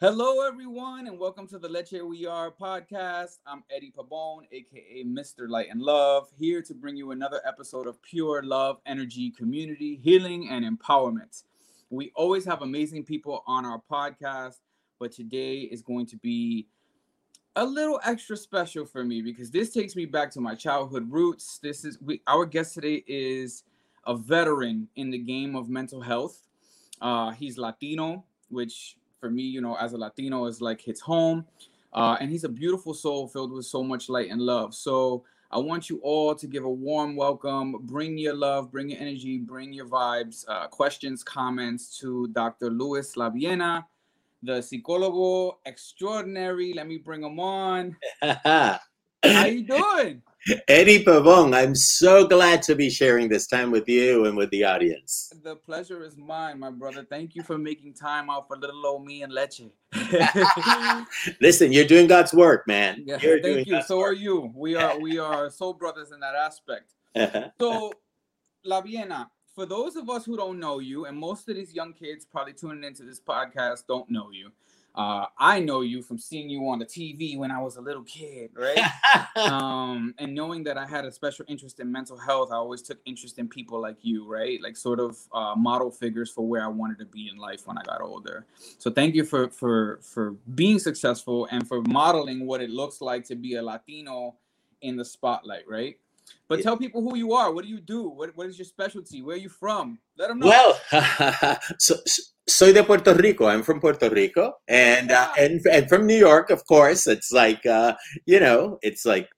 Hello, everyone, and welcome to the Leche We Are podcast. I'm Eddie Pabon, aka Mr. Light and Love, here to bring you another episode of pure love, energy, community, healing, and empowerment. We always have amazing people on our podcast, but today is going to be a little extra special for me because this takes me back to my childhood roots. This is we, our guest today is a veteran in the game of mental health. Uh, he's Latino, which for me, you know, as a Latino, is like hits home. Uh, and he's a beautiful soul filled with so much light and love. So I want you all to give a warm welcome. Bring your love, bring your energy, bring your vibes, uh, questions, comments to Dr. Luis Laviena, the psicólogo extraordinary. Let me bring him on. How you doing? Eddie Pabon, I'm so glad to be sharing this time with you and with the audience. The pleasure is mine, my brother. Thank you for making time out for little old me and Leche. Listen, you're doing God's work, man. Yeah, you're thank you. God's So work. are you. We are we are soul brothers in that aspect. So, Laviena, for those of us who don't know you, and most of these young kids probably tuning into this podcast don't know you. Uh, I know you from seeing you on the TV when I was a little kid, right? um, and knowing that I had a special interest in mental health, I always took interest in people like you, right? Like sort of uh, model figures for where I wanted to be in life when I got older. So thank you for for for being successful and for modeling what it looks like to be a Latino in the spotlight, right? But tell people who you are. What do you do? What what is your specialty? Where are you from? Let them know. well, so, so- soy de Puerto Rico. I'm from Puerto Rico, and uh, and and from New York, of course. It's like uh, you know, it's like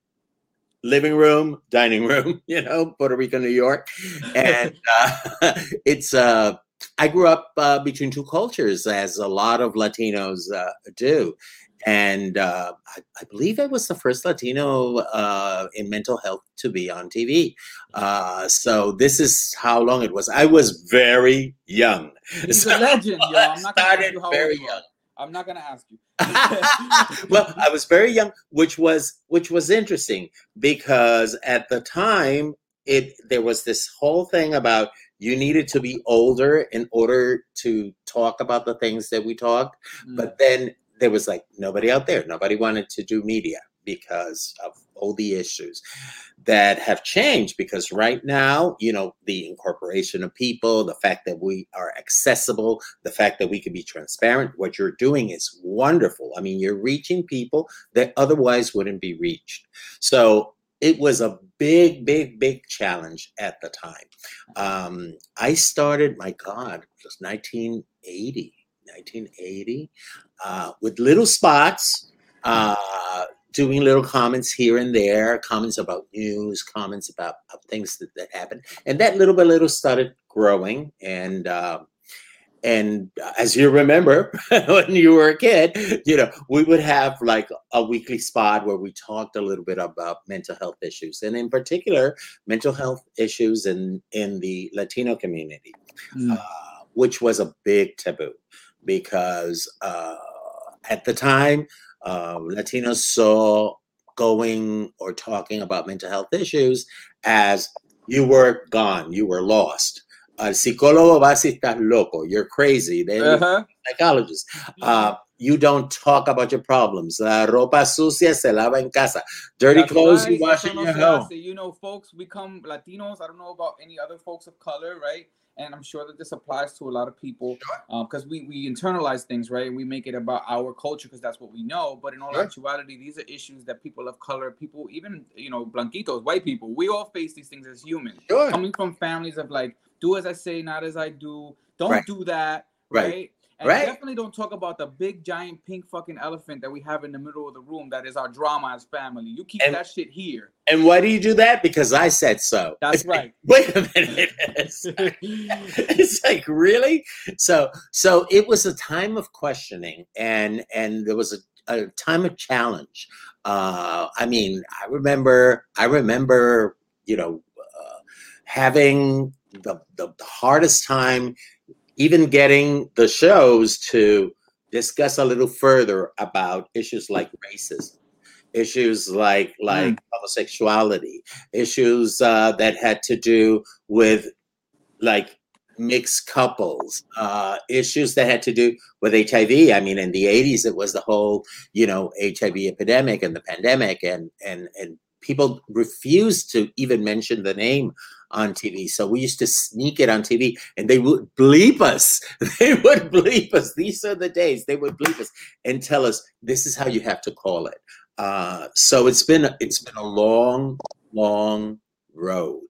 living room, dining room. You know, Puerto Rico, New York, and uh, it's uh, I grew up uh, between two cultures, as a lot of Latinos uh, do. And uh, I, I believe I was the first Latino uh, in mental health to be on TV. Uh, so this is how long it was. I was very young. He's So a legend, yo. I'm not gonna ask started you how old very you are. I'm not gonna ask you. well, I was very young, which was which was interesting because at the time it there was this whole thing about you needed to be older in order to talk about the things that we talked. Mm. But then there was like nobody out there. Nobody wanted to do media because of all the issues that have changed. Because right now, you know, the incorporation of people, the fact that we are accessible, the fact that we can be transparent, what you're doing is wonderful. I mean, you're reaching people that otherwise wouldn't be reached. So it was a big, big, big challenge at the time. Um, I started, my God, it was 1980. 1980 uh, with little spots, uh, doing little comments here and there, comments about news, comments about uh, things that, that happened, and that little by little started growing. And uh, and uh, as you remember, when you were a kid, you know we would have like a weekly spot where we talked a little bit about mental health issues, and in particular, mental health issues in in the Latino community Mm. uh, which was a big taboo because uh, at the time, uh, Latinos saw going or talking about mental health issues as you were gone, you were lost. Al psicólogo vas y estás loco. You're crazy. Then you're Uh-huh. a psychologist. Uh, you don't talk about your problems. La ropa sucia se lava en casa. Dirty That's clothes you wash in your home. You know, folks we come Latinos. I don't know about any other folks of color, right? And I'm sure that this applies to a lot of people because um, we, we internalize things, right? And we make it about our culture because that's what we know. But in all Sure. actuality, these are issues that people of color, people, even, you know, blanquitos, white people, we all face these things as humans. Sure. Coming from families of like, do as I say, not as I do. Don't Right. do that, Right. right? And Right. definitely don't talk about the big giant pink fucking elephant that we have in the middle of the room that is our drama as family. You keep And- that shit here. And why do you do that? Because I said so. That's right. Wait a minute. It's like, it's like, really? So so it was a time of questioning and and there was a, a time of challenge. Uh I mean, I remember I remember, you know, uh, having the, the the hardest time even getting the shows to discuss a little further about issues like racism issues like like homosexuality issues uh, that had to do with like mixed couples, uh, issues that had to do with HIV. I mean, in the 80s, it was the whole, you know, HIV epidemic and the pandemic, and and and people refused to even mention the name on TV. So we used to sneak it on TV and they would bleep us. They would bleep us. These are the days they would bleep us and tell us this is how you have to call it. Uh, so it's been it's been a long, long road.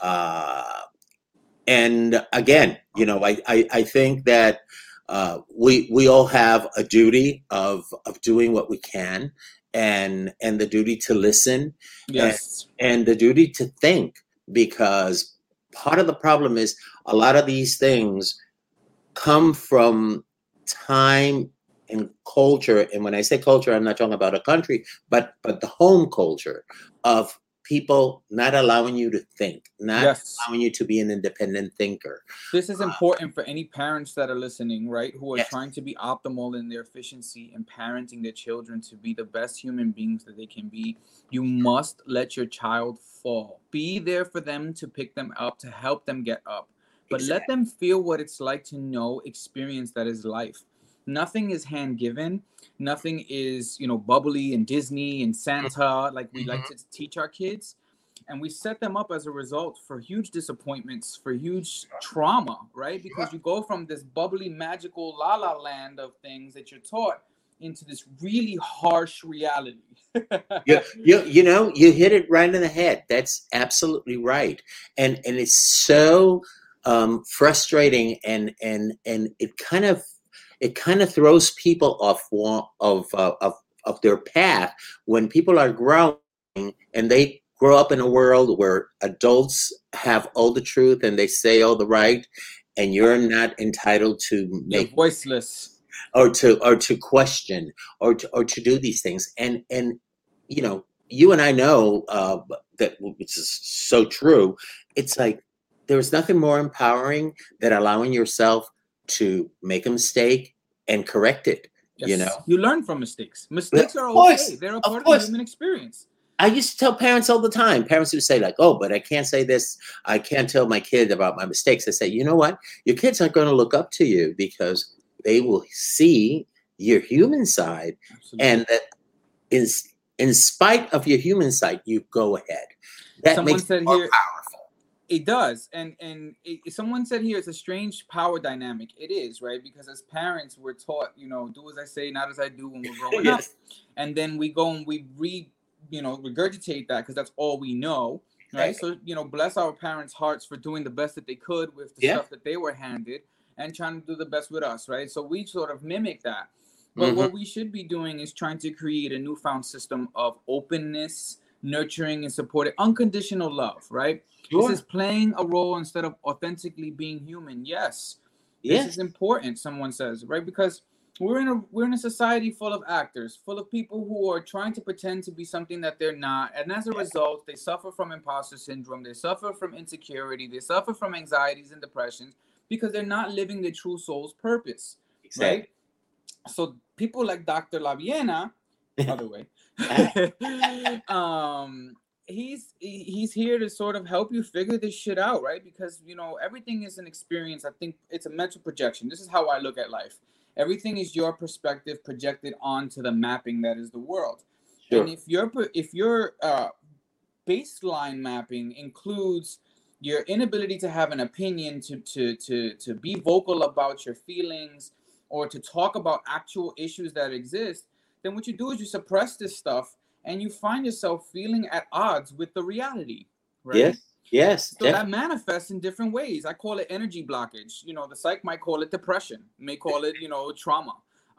Uh, and again, you know, I, I, I think that uh, we we all have a duty of of doing what we can and and the duty to listen yes. and, and the duty to think because part of the problem is a lot of these things come from time and culture. And when i say culture i'm not talking about a country but but the home culture of people not allowing you to think, not yes. allowing you to be an independent thinker. This is uh, important uh, for any parents that are listening, right? Who are yes. trying to be optimal in their efficiency and parenting their children to be the best human beings that they can be. You must let your child fall. Be there for them to pick them up, to help them get up. But exactly. let them feel what it's like to know, experience that is life nothing is hand given. Nothing is you know bubbly and disney and santa like we mm-hmm. like to teach our kids. And we set them up as a result for huge disappointments for huge trauma right? Because you go from this bubbly magical la la land of things that you're taught into this really harsh reality. You, you, you know you hit it right in the head. That's absolutely right. And and it's so um, frustrating and and and it kind of it kind of throws people off of, uh, of of their path when people are growing and they grow up in a world where adults have all the truth and they say all the right and you're not entitled to make you're voiceless. or to or to question or to or to do these things. And and you know you and i know uh, that which is so true. It's like there's nothing more empowering than allowing yourself to make a mistake and correct it. Yes. You know, you learn from mistakes. Mistakes are course, okay; they're a part of, of the human experience. I used to tell parents all the time. Parents would say, like, oh, but I can't say this. I can't tell my kid about my mistakes. I say, you know what? Your kids aren't going to look up to you because they will see your human side. Absolutely. And that is, in spite of your human side, you go ahead. That Someone makes it more here, powerful. It does, and and it, someone said here it's a strange power dynamic. It is right because as parents we're taught, you know, do as I say, not as I do when we're growing yes. up, and then we go and we read, you know, regurgitate that because that's all we know, right? right? So you know, bless our parents' hearts for doing the best that they could with the yeah. stuff that they were handed and trying to do the best with us, right? So we sort of mimic that. But mm-hmm. what we should be doing is trying to create a newfound system of openness, nurturing, and supporting unconditional love, right? Sure. This is playing a role instead of authentically being human. Yes. This is important, someone says, right? Because we're in a we're in a society full of actors, full of people who are trying to pretend to be something that they're not. And as a result, they suffer from imposter syndrome, they suffer from insecurity, they suffer from anxieties and depressions because they're not living their true soul's purpose. Exactly. Right? So people like Dr. Laviena, by the way, um, he's he's here to sort of help you figure this shit out, right? Because you know everything is an experience. I think it's a mental projection. This is how I look at life. Everything is your perspective projected onto the mapping that is the world. Sure. And if your if your uh, baseline mapping includes your inability to have an opinion, to to to to be vocal about your feelings, or to talk about actual issues that exist, then what you do is you suppress this stuff and you find yourself feeling at odds with the reality. Right? Yes. Yes. So that manifests in different ways. I call it energy blockage. You know, the psych might call it depression, may call it, you know, trauma.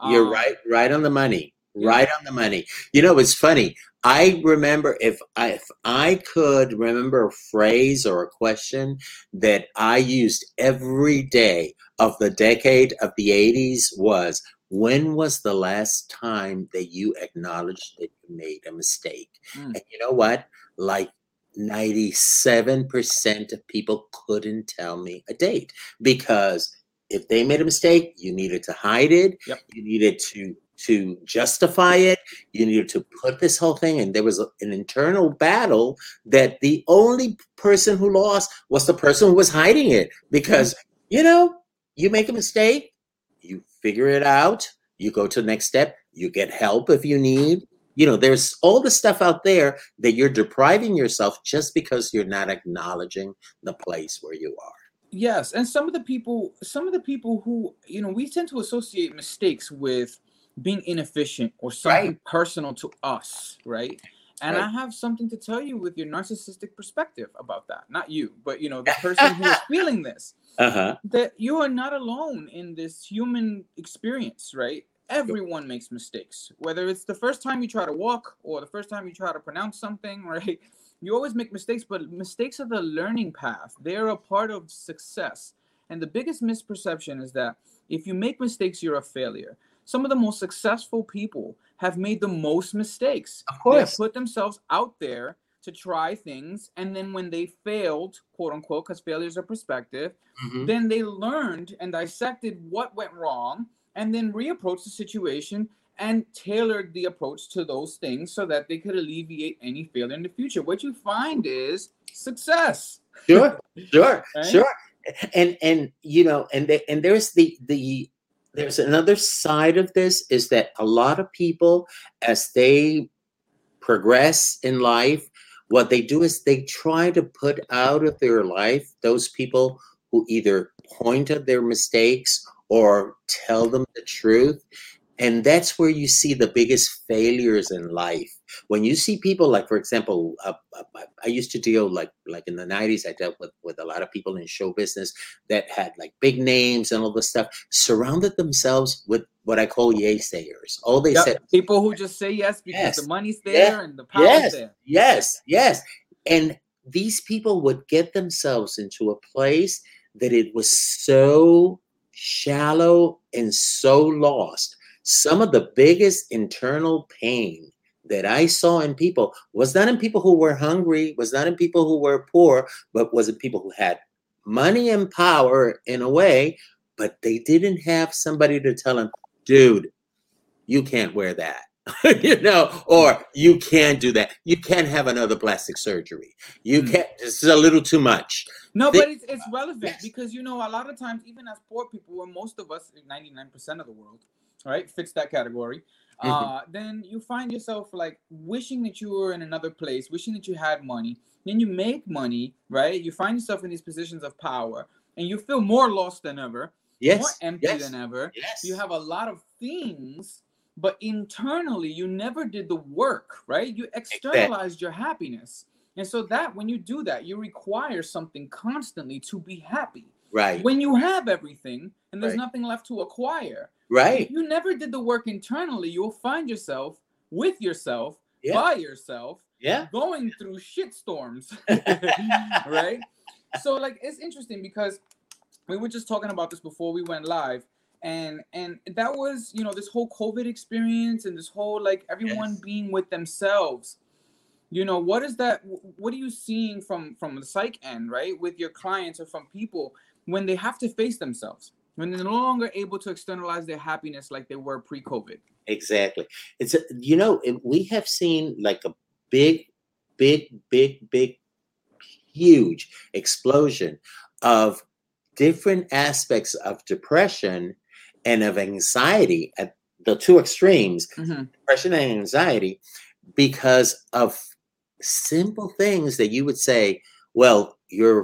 You're um, right, right on the money. Yeah. Right on the money. You know, it's funny. I remember if I if I could remember a phrase or a question that I used every day of the decade of the 80s was when was the last time that you acknowledged that you made a mistake? Mm. And you know what? Like 97% of people couldn't tell me a date because if they made a mistake, you needed to hide it. Yep. You needed to to justify it. You needed to put this whole thing, and there was a, an internal battle that the only person who lost was the person who was hiding it because you know, you make a mistake, figure it out, you go to the next step, you get help if you need. You know, there's all the stuff out there that you're depriving yourself just because you're not acknowledging the place where you are. Yes, and some of the people, some of the people who, you know, we tend to associate mistakes with being inefficient or something right. personal to us, right? And right. I have something to tell you with your narcissistic perspective about that. Not you, but you know, the person who is feeling this. Uh-huh. That you are not alone in this human experience, right? Everyone makes mistakes. Whether it's the first time you try to walk or the first time you try to pronounce something, right? You always make mistakes, but mistakes are the learning path. They're a part of success. And the biggest misperception is that if you make mistakes, you're a failure. Some of the most successful people have made the most mistakes. Of course. They put themselves out there to try things. And then when they failed, quote unquote, because failures are perspective, mm-hmm. then they learned and dissected what went wrong and then reapproached the situation and tailored the approach to those things so that they could alleviate any failure in the future. What you find is success. Sure, sure, right? sure. And and you know, and the, and there's the the there's another side of this is that a lot of people as they progress in life what they do is they try to put out of their life those people who either point at their mistakes or tell them the truth. And that's where you see the biggest failures in life when you see people like for example uh, uh, i used to deal like like in the 90s i dealt with with a lot of people in show business that had like big names and all this stuff surrounded themselves with what i call yay sayers all they yep. said people who just say yes because yes. the money's there and the power's yes. there yes yes and these people would get themselves into a place that it was so shallow and so lost some of the biggest internal pain that I saw in people was not in people who were hungry, was not in people who were poor, but was in people who had money and power in a way, but they didn't have somebody to tell them, dude, you can't wear that. you know, or you can't do that. You can't have another plastic surgery. You hmm. can't. It's a little too much. No, but it's, it's relevant yes. because you know a lot of times, even as poor people, or most of us, ninety nine percent of the world, right, fits that category. Mm-hmm. Uh, then you find yourself like wishing that you were in another place, wishing that you had money. Then you make money, right? You find yourself in these positions of power, and you feel more lost than ever, yes. more empty yes. than ever. Yes. You have a lot of things, but internally you never did the work, right? You externalized your happiness. And so that when you do that, you require something constantly to be happy. Right. When you have everything and there's right. nothing left to acquire, Right. If you never did the work internally, you'll find yourself with yourself, yeah. by yourself, yeah, going through shit storms. right? So like it's interesting because we were just talking about this before we went live. And and that was, you know, this whole COVID experience and this whole like everyone yes. being with themselves. You know, what is that what are you seeing from from the psych end, right? With your clients or from people when they have to face themselves? when they're no longer able to externalize their happiness like they were pre-COVID. Exactly. It's a, you know we have seen like a big, big, big, big, huge explosion of different aspects of depression and of anxiety at the two extremes, mm-hmm. depression and anxiety, because of simple things that you would say, well, you're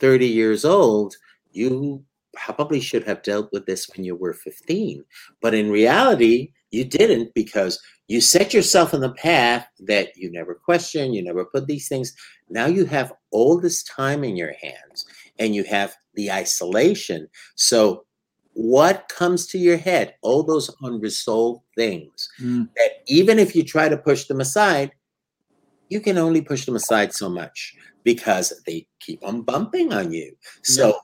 30 years old, you probably should have dealt with this when you were 15. But in reality, you didn't because you set yourself on the path that you never question, you never put these things. Now you have all this time in your hands and you have the isolation. So, what comes to your head? All those unresolved things mm. that even if you try to push them aside, you can only push them aside so much because they keep on bumping on you. So,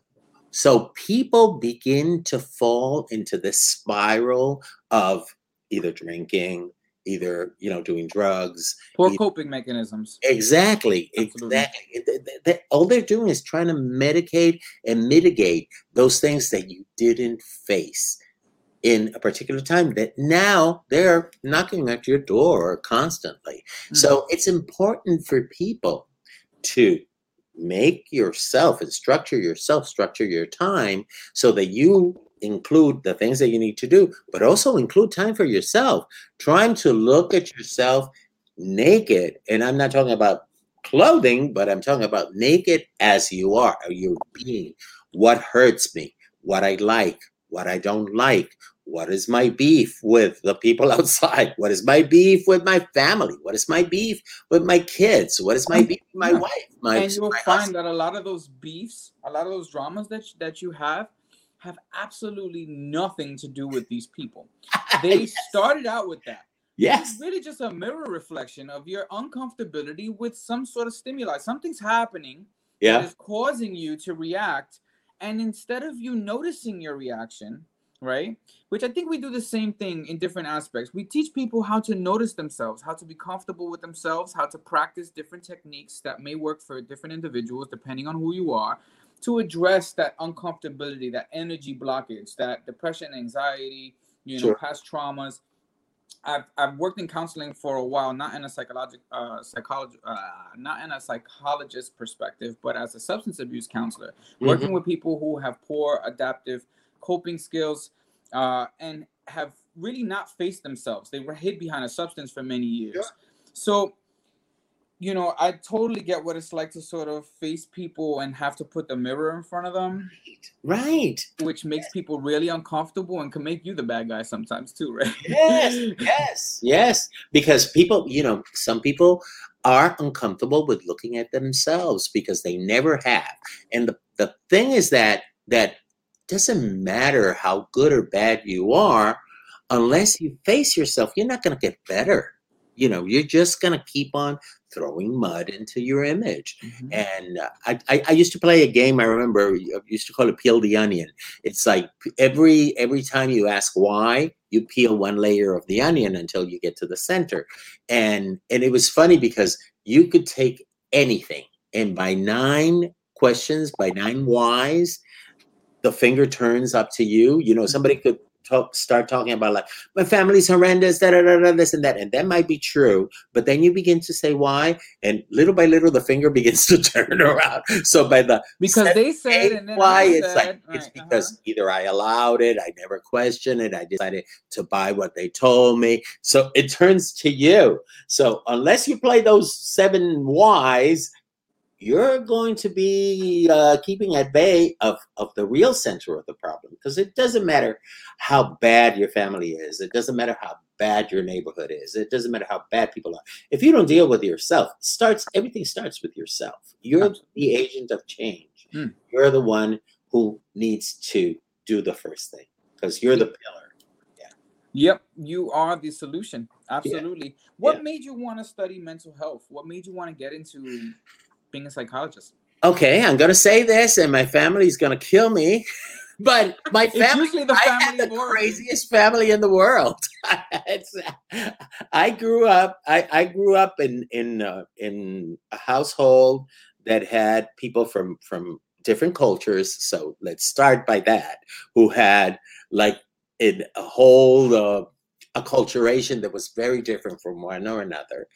so people begin to fall into this spiral of either drinking, either you know doing drugs, poor either, coping mechanisms. Exactly, Absolutely. exactly. They, they, all they're doing is trying to medicate and mitigate those things that you didn't face in a particular time that now they're knocking at your door constantly. Mm-hmm. So it's important for people to make yourself and structure yourself, structure your time so that you include the things that you need to do, but also include time for yourself. Trying to look at yourself naked, and I'm not talking about clothing, but I'm talking about naked as you are, your being. What hurts me, what I like, what I don't like, what is my beef with the people outside? What is my beef with my family? What is my beef with my kids? What is my mm, beef with my wife? My, and you'll my find husband? that a lot of those beefs, a lot of those dramas that you, that you have, have absolutely nothing to do with these people. They Yes. started out with that. Yes. It's really just a mirror reflection of your uncomfortability with some sort of stimuli. Something's happening Yeah. is causing you to react. And instead of you noticing your reaction, right? Which I think we do the same thing in different aspects. We teach people how to notice themselves, how to be comfortable with themselves, how to practice different techniques that may work for different individuals depending on who you are to address that uncomfortability, that energy blockage, that depression, anxiety, you know, Sure. past traumas. I've, I've worked in counseling for a while, not in a psychologic uh, psychology, uh, not in a psychologist perspective, but as a substance abuse counselor, working with people who have poor adaptive coping skills uh, and have really not faced themselves. They were hid behind a substance for many years. Sure. So, you know, I totally get what it's like to sort of face people and have to put the mirror in front of them, Right. which makes people really uncomfortable and can make you the bad guy sometimes too, right? Yes. yes. Yes. Because people, you know, some people are uncomfortable with looking at themselves because they never have. And the, the thing is that that doesn't matter how good or bad you are, unless you face yourself, you're not going to get better. You know, you're just going to keep on throwing mud into your image. Mhm. And uh, I, I, I used to play a game. I remember I used to call it peel the onion. It's like every every time you ask why, you peel one layer of the onion until you get to the center. And and it was funny because you could take anything, and by nine questions, by nine whys, the finger turns up to you. You know, somebody could talk, start talking about like my family's horrendous, da, da, da, da, this and that, and that might be true. But then you begin to say why, and little by little, the finger begins to turn around. So by the Because seventh, they said, eighth and then why it's like said, it's right, uh-huh. because either I allowed it, I never questioned it, I decided to buy what they told me. So it turns to you. So unless you play those seven whys, you're going to be uh, keeping at bay of, of the real center of the problem because it doesn't matter how bad your family is it doesn't matter how bad your neighborhood is it doesn't matter how bad people are if you don't deal with yourself starts everything starts with yourself you're the agent of change Hmm. you're the one who needs to do the first thing because you're the pillar yeah. Yep, you are the solution. Absolutely. What Yeah. made you want to study mental health? What made you want to get into being a psychologist? okay i'm gonna say this and my family's gonna kill me but my family the I had the craziest family in the world. I grew up. I, I grew up in in uh, in a household that had people from from different cultures. So let's start by that. Who had like in a whole uh, acculturation that was very different from one or another.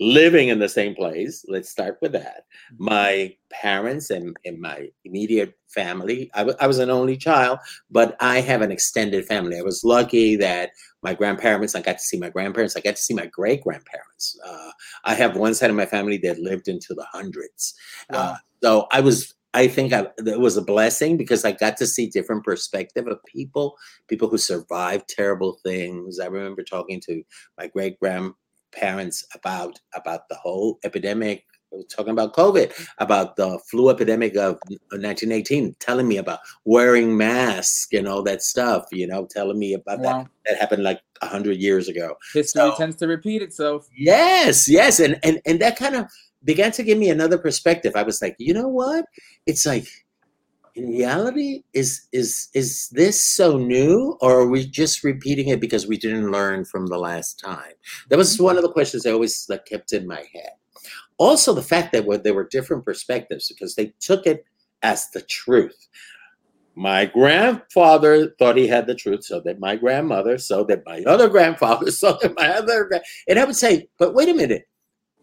Living in the same place. Let's start with that my parents and, and my immediate family. I was an only child, but I have an extended family. I was lucky that my grandparents, I got to see my grandparents, I got to see my great grandparents. Uh, I have one side of my family that lived into the hundreds. Uh, so I was, I think I, it was a blessing because I got to see different perspective of people, people who survived terrible things. I remember talking to my great grandparents about about the whole epidemic talking about COVID, about the flu epidemic of 1918, telling me about wearing masks and all that stuff, you know, telling me about that. That happened like 100 years ago. History So- tends to repeat itself. Yes, yes. And, and, and that kind of began to give me another perspective. I was like, you know what? It's like, in reality, is is is this so new, or are we just repeating it because we didn't learn from the last time? That was one of the questions I always like, kept in my head. Also, the fact that were- there were different perspectives because they took it as the truth. My grandfather thought he had the truth, so that my grandmother, so that my other grandfather, so that my other, gra- and I would say, but wait a minute,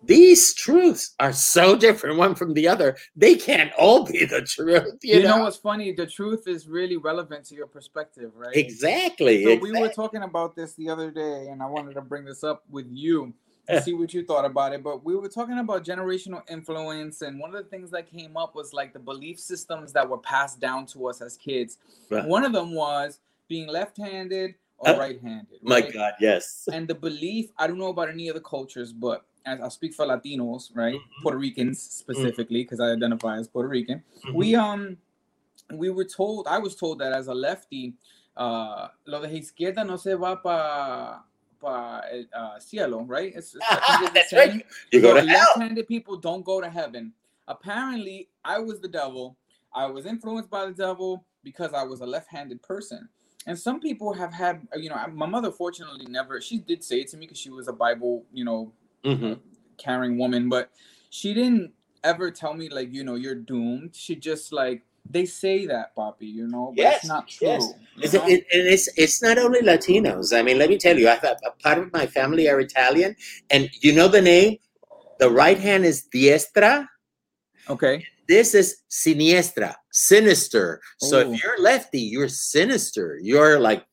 these truths are so different one from the other. They can't all be the truth. You, You, know? know? what's funny? The truth is really relevant to your perspective, right? Exactly. So we were talking about this the other day, and I wanted to bring this up with you and see what you thought about it. But we were talking about generational influence, and one of the things that came up was like the belief systems that were passed down to us as kids. Right. One of them was being left-handed or Uh, right-handed. My right? God, yes. and the belief i don't know about any other cultures but as i speak for latinos right Mhm. puerto ricans specifically because i identify as puerto rican Mhm. we um we were told i was told that as a lefty uh lo de izquierda no se va pa pa el uh, cielo right it's, it's, I think it's the That's right. You go So to hell. left-handed people don't go to heaven apparently i was the devil i was influenced by the devil because i was a left-handed person and some people have had you know my mother fortunately never she did say it to me because she was a bible you know Mhm. caring woman but she didn't ever tell me like you know you're doomed she just like they say that Poppy, you know but Yes, it's not true yes. It's, it, it's it's not only Latinos. I mean, let me tell you, I have a part of my family are Italian, and you know the name. The right hand is diestra. okay This is siniestra, sinister. So if you're lefty, you're sinister. You're like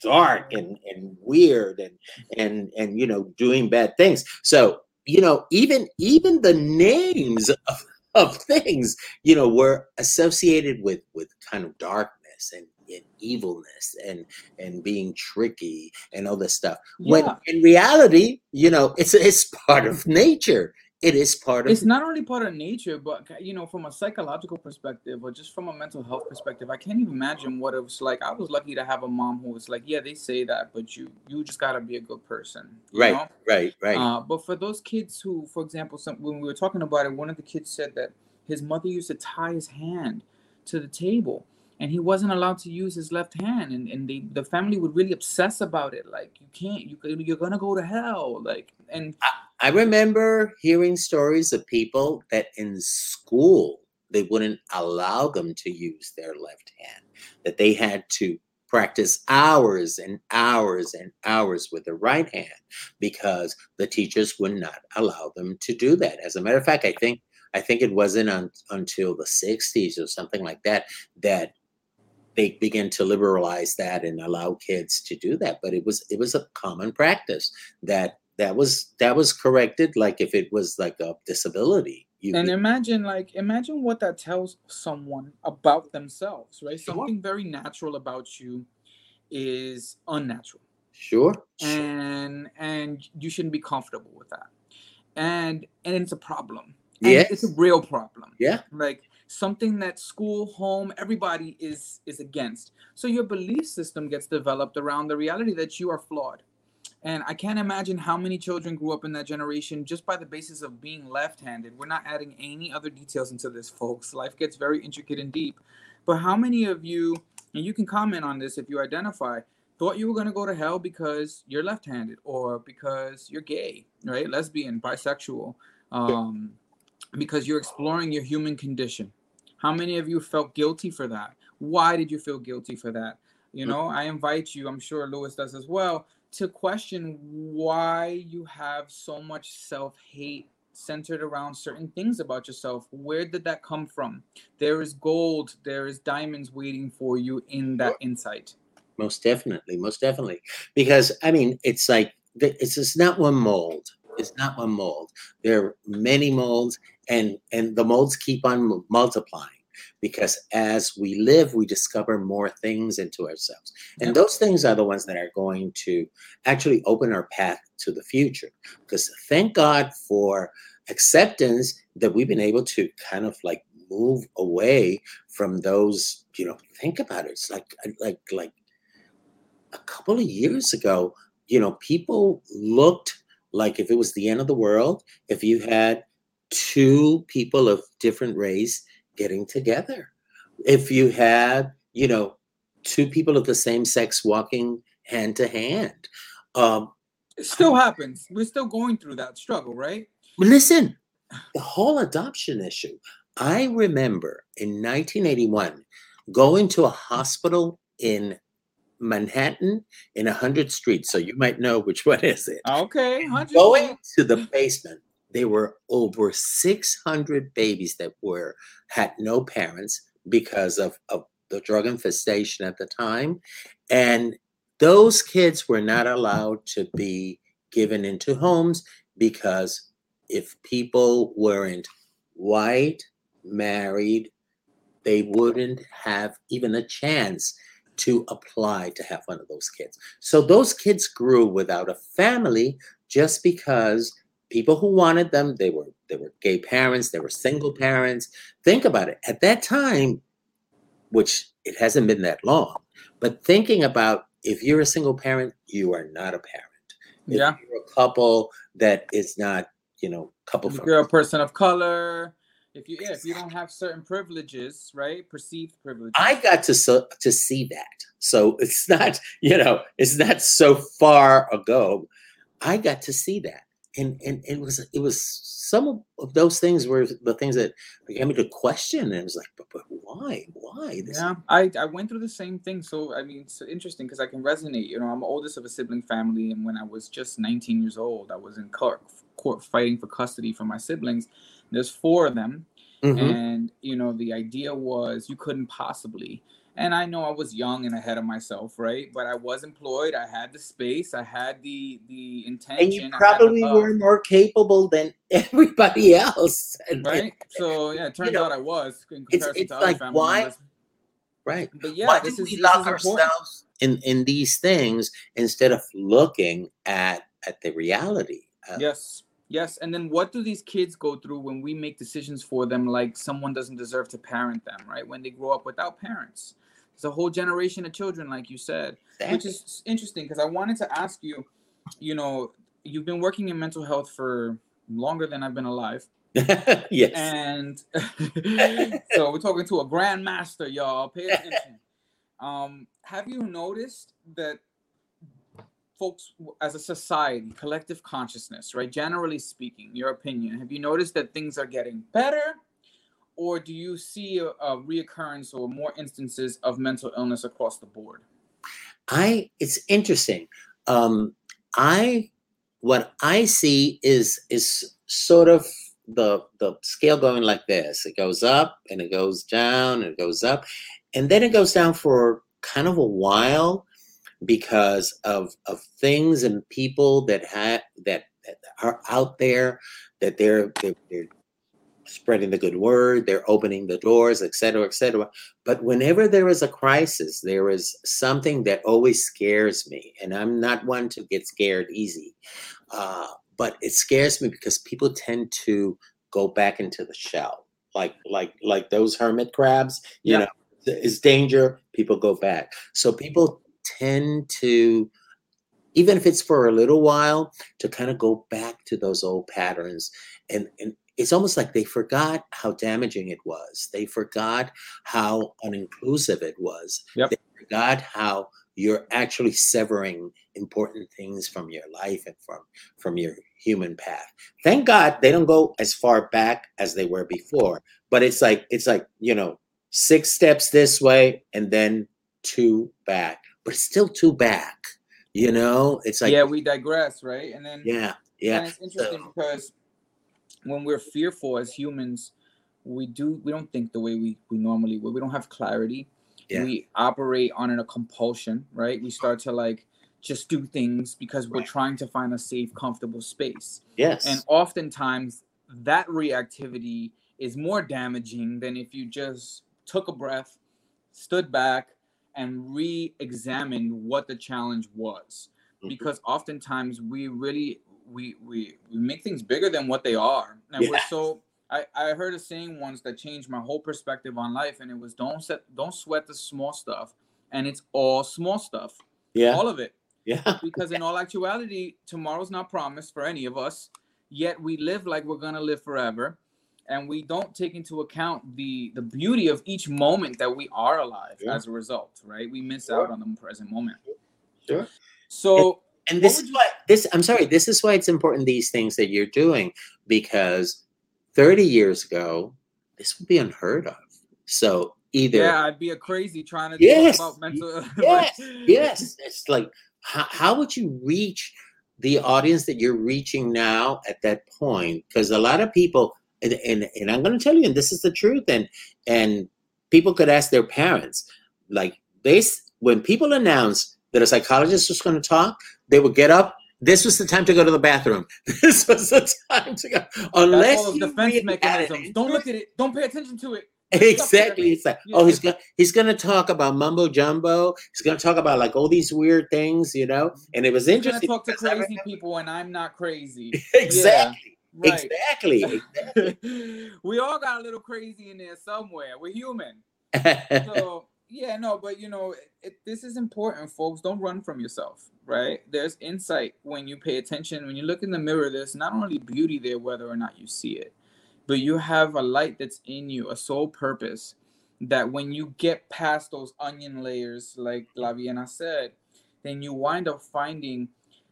dark and, and weird and and and you know doing bad things. So you know even even the names of, of things you know were associated with with kind of darkness and, and evilness and and being tricky and all this stuff. When in reality, you know, it's it's part of nature. It is part of it's not only part of nature but you know from a psychological perspective or just from a mental health perspective i can't even imagine what it was like i was lucky to have a mom who was like yeah they say that but you you just got to be a good person right, know? right, right. Uh, but for those kids who, for example, some, when we were talking about it, one of the kids said that his mother used to tie his hand to the table, and he wasn't allowed to use his left hand, and, and they, the family would really obsess about it, like you can't, you you're gonna go to hell, like, and I remember hearing stories of people that in school they wouldn't allow them to use their left hand, that they had to practice hours and hours and hours with the right hand because the teachers would not allow them to do that. As a matter of fact, I think I think it wasn't un, until the 60s or something like that that they began to liberalize that and allow kids to do that but it was it was a common practice that that was that was corrected like if it was like a disability you and you- imagine like imagine what that tells someone about themselves, right? Sure. Something very natural about you is unnatural. sure, sure. and and you shouldn't be comfortable with that and and it's a problem and it's a real problem Yeah. like something that school home everybody is is against so your belief system gets developed around the reality that you are flawed and i can't imagine how many children grew up in that generation just by the basis of being left-handed. We're not adding any other details into this folks. Life gets very intricate and deep. But how many of you and you can comment on this if you identify thought you were going to go to hell because you're left-handed or because you're gay right? Lesbian bisexual um, because you're exploring your human condition. How many of you felt guilty for that? Why did you feel guilty for that? You know i invite you i'm sure lewis does as well to question why you have so much self-hate centered around certain things about yourself. Where did that come from? There is gold there is diamonds waiting for you in that insight. most definitely most definitely. Because i mean it's like it's not one mold. It's not one mold. There are many molds and and the molds keep on multiplying because as we live we discover more things into ourselves. And those things are the ones that are going to actually open our path to the future. Because thank god for acceptance that we've been able to kind of like move away from those you know think about it. It's like like like a couple of years ago, you know, people looked like if it was the end of the world, if you had two people of different race getting together, if you had, you know, two people of the same sex walking hand to hand. Um, it still happens we're still going through that struggle right listen, the whole adoption issue. I remember in 1981 going to a hospital in Manhattan in 100th Street. So you might know which one is it. okay 100 going to the basement there were over 600 babies that were had no parents because of, of the drug infestation at the time and those kids were not allowed to be given into homes because if people weren't white married they wouldn't have even a chance to apply to have one of those kids. So those kids grew without a family just because people who wanted them, they were they were gay parents, they were single parents. Think about it. At that time, which it hasn't been that long, but thinking about if you're a single parent, you are not a parent. If Yeah. you're a couple that is not, you know, couple If from you're a person of color, if you yeah, if you don't have certain privileges, right? Perceived privileges. I got to so, to see that. So it's not, you know, it's not so far ago. I got to see that. And and it was it was some of- those things were the things that began me to question. And it was like, but, but why? Why? This Yeah, I, I went through the same thing. So I mean, it's interesting because I can resonate. You know, I'm oldest of a sibling family, and when I was just 19 years old, I was in court, court fighting for custody for my siblings. There's four of them, Mhm. and you know, the idea was you couldn't possibly. And I know I was young and ahead of myself, right? But I was employed. I had the space. I had the the intention. and you I had the probably were more capable than everybody else. Right? So yeah, it turns know, out I was in it's- comparison it's to other like, family why- members. right. But yeah, Why this do is lock ourselves in, in these things instead of looking at at the reality? Uh, Yes. Yes. And then what do these kids go through when we make decisions for them like someone doesn't deserve to parent them, right? When they grow up without parents. It's a whole generation of children, like you said, which is interesting because I wanted to ask you, you know, you've been working in mental health for longer than I've been alive. yes. And so we're talking to a grandmaster, y'all. Pay attention. Um, have you noticed that folks as a society, collective consciousness, right? Generally speaking, your opinion, have you noticed that things are getting better? Or do you see a, a reoccurrence or more instances of mental illness across the board? I it's interesting. Um, I what I see is is sort of the the scale going like this. It goes up and it goes down and it goes up, and then it goes down for kind of a while because of of things and people that had that, that are out there that they're they're, they're spreading the good word they're opening the doors et cetera et cetera. But whenever there is a crisis there is something that always scares me and i'm not one to get scared easy uh, but it scares me because people tend to go back into the shell. Like like like those hermit crabs you Yeah. know is danger people go back. So people tend to even if it's for a little while to kind of go back to those old patterns. And and it's almost like they forgot how damaging it was. They forgot how uninclusive it was. Yep. they forgot how you're actually severing important things from your life and from from your human path. Thank god they don't go as far back as they were before but it's like it's like you know six steps this way and then two back but it's still two back you know? It's like yeah, we digress, right? And then yeah And yeah it's interesting because when we're fearful as humans, we do we don't think the way we, we normally would. We don't have clarity. Yeah. We operate on a compulsion, right? We start to like just do things because we're Right. trying to find a safe, comfortable space. yes And oftentimes that reactivity is more damaging than if you just took a breath, stood back, and re-examined what the challenge was Mhm. because oftentimes we really we we we make things bigger than what they are. And we're so I, I heard a saying once that changed my whole perspective on life and it was don't set don't sweat the small stuff and it's all small stuff. Yeah. All of it. Yeah. Because in all actuality tomorrow's not promised for any of us yet we live like we're gonna live forever. And we don't take into account the the beauty of each moment that we are alive Yeah. as a result right? We miss Sure. out on the present moment. Sure. so and this is why this i'm sorry this is why it's important these things that you're doing because 30 years ago this would be unheard of so either yeah i'd be a crazy trying to Yes. talk about mental yes yes it's like how, how would you reach the audience that you're reaching now at that point because a lot of people and, and, and i'm going to tell you and this is the truth and and people could ask their parents like they when people announce that a psychologist was going to talk they would get up this was the time to go to the bathroom. This was the time to go. Unless defense mechanisms. Don't look at it. Don't pay attention to it. Exactly. It's like, oh, he's gonna he's gonna talk about mumbo jumbo. He's gonna talk about like all these weird things, you know. Mm-hmm. And it was he's interesting. Talk to crazy people, and I'm not crazy. exactly. Yeah, right. Exactly. exactly. we all got a little crazy in there somewhere. We're human. so yeah, no, but you know, it, this is important, folks. Don't run from yourself, right? There's insight when you pay attention. When you look in the mirror, there's not only beauty there, whether or not you see it but you have a light that's in you, a soul purpose that when you get past those onion layers, like Laviena said, then you wind up finding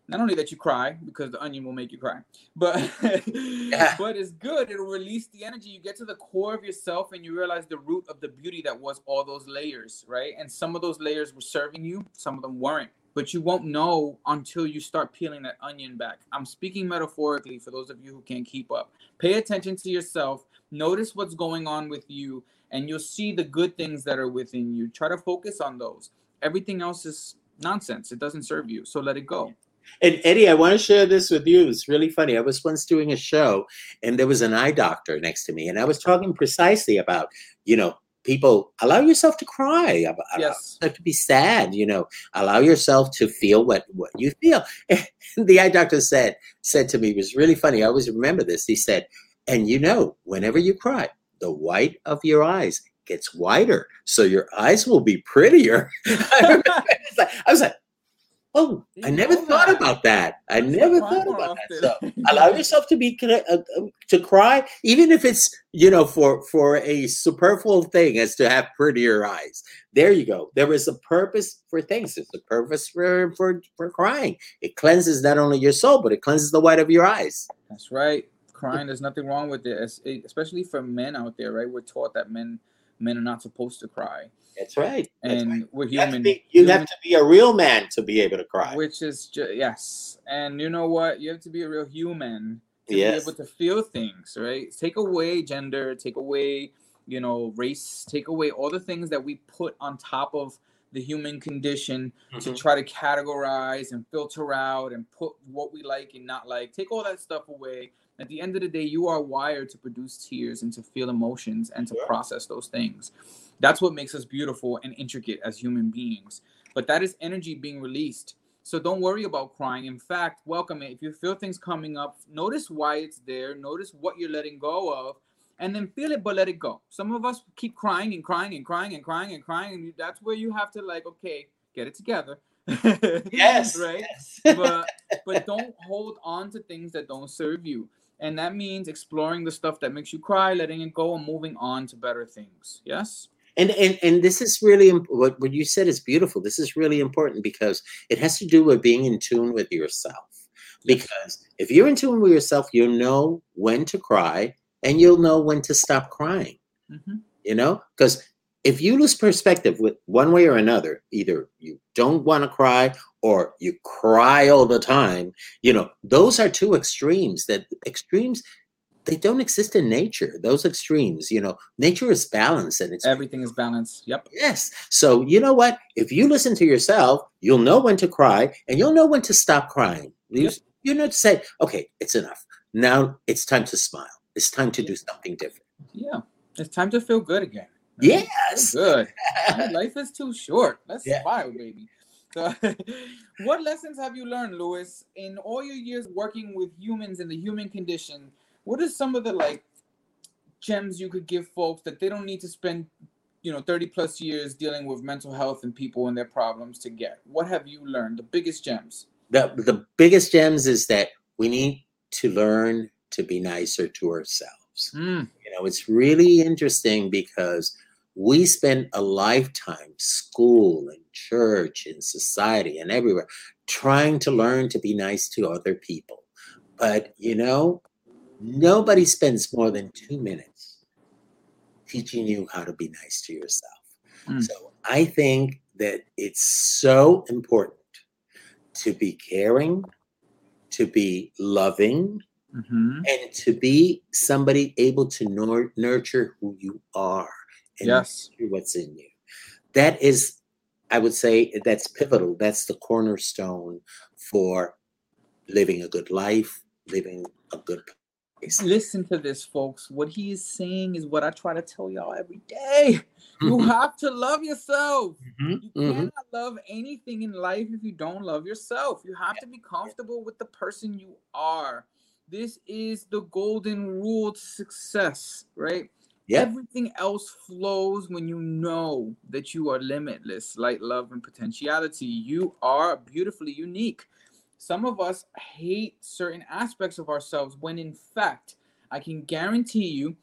not only that you cry because the onion will make you cry, but yeah. but it's good. It'll release the energy. You get to the core of yourself and you realize the root of the beauty that was all those layers, right? And some of those layers were serving you, some of them weren't but you won't know until you start peeling that onion back. I'm speaking metaphorically for those of you who can't keep up. Pay attention to yourself, notice what's going on with you, and you'll see the good things that are within you. Try to focus on those. Everything else is nonsense, it doesn't serve you, so let it go. And Eddie, I want to share this with you. It's really funny. I was once doing a show and there was an eye doctor next to me, and I was talking precisely about, you know, people allow yourself to cry yes. to be sad you know allow yourself to feel what what you feel and the eye doctor said said to me it was really funny i always remember this he said and you know whenever you cry the white of your eyes gets whiter so your eyes will be prettier I, was like Oh, I never thought that. about that. I That's never thought about that. So allow yourself to be uh, uh, to cry, even if it's you know for for a superfluous thing as to have prettier eyes. There you go. There is a purpose for things. There's a purpose for for for crying. It cleanses not only your soul, but it cleanses the white of your eyes. That's right. Crying, there's nothing wrong with it, especially for men out there, right? We're taught that men men are not supposed to cry that's right. That's and right. we're human. You, have to, be, you human, have to be a real man to be able to cry. Which is just yes. And you know what? You have to be a real human to yes. be able to feel things, right? Take away gender, take away, you know, race, take away all the things that we put on top of the human condition mm-hmm. to try to categorize and filter out and put what we like and not like. Take all that stuff away. At the end of the day, you are wired to produce tears and to feel emotions and to yeah. process those things. That's what makes us beautiful and intricate as human beings. But that is energy being released. So don't worry about crying. In fact, welcome it. If you feel things coming up, notice why it's there, notice what you're letting go of, and then feel it, but let it go. Some of us keep crying and crying and crying and crying and crying, and that's where you have to like, okay, get it together. yes. right. Yes. but but don't hold on to things that don't serve you. And that means exploring the stuff that makes you cry, letting it go, and moving on to better things. Yes and and and this is really what what you said is beautiful. This is really important because it has to do with being in tune with yourself. Because if you're in tune with yourself you'll know when to cry and you'll know when to stop crying. Mm-hmm. you know? Because if you lose perspective with one way or another either you don't want to cry or you cry all the time you know those are two extremes that extremes they don't exist in nature those extremes you know nature is balanced and it's everything is balanced yep. Yes so you know what if you listen to yourself you'll know when to cry and you'll know when to stop crying. You, yep. you know to say okay it's enough. Now it's time to smile. It's time to do something different. Yeah it's time to feel good again. Yes. Good. Life is too short. Let's yeah. smile baby. So, what lessons have you learned, Louis, in all your years working with humans in the human condition what are some of the like gems you could give folks that they don't need to spend you know 30 plus years dealing with mental health and people and their problems to get? What have you learned? The biggest gems. The, the biggest gems is that we need to learn to be nicer to ourselves. Mm. you know it's really interesting because we spend a lifetime school and church and society and everywhere trying to learn to be nice to other people. But you know Nobody spends more than two minutes teaching you how to be nice to yourself. Mm. So I think that it's so important to be caring, to be loving, Mm-hmm. and to be somebody able to nur- nurture who you are and Yes. what's in you. That is, I would say, that's pivotal. That's the cornerstone for living a good life, living a good. Listen to this, folks. What he is saying is what I try to tell y'all every day. You have to love yourself. Mhm, You mhm. cannot love anything in life if you don't love yourself. You have to be comfortable with the person you are. This is the golden rule to success, right? Yeah. Everything else flows when you know that you are limitless, light, love, and potentiality. You are beautifully unique. Some of us hate certain aspects of ourselves when, in fact, I can guarantee you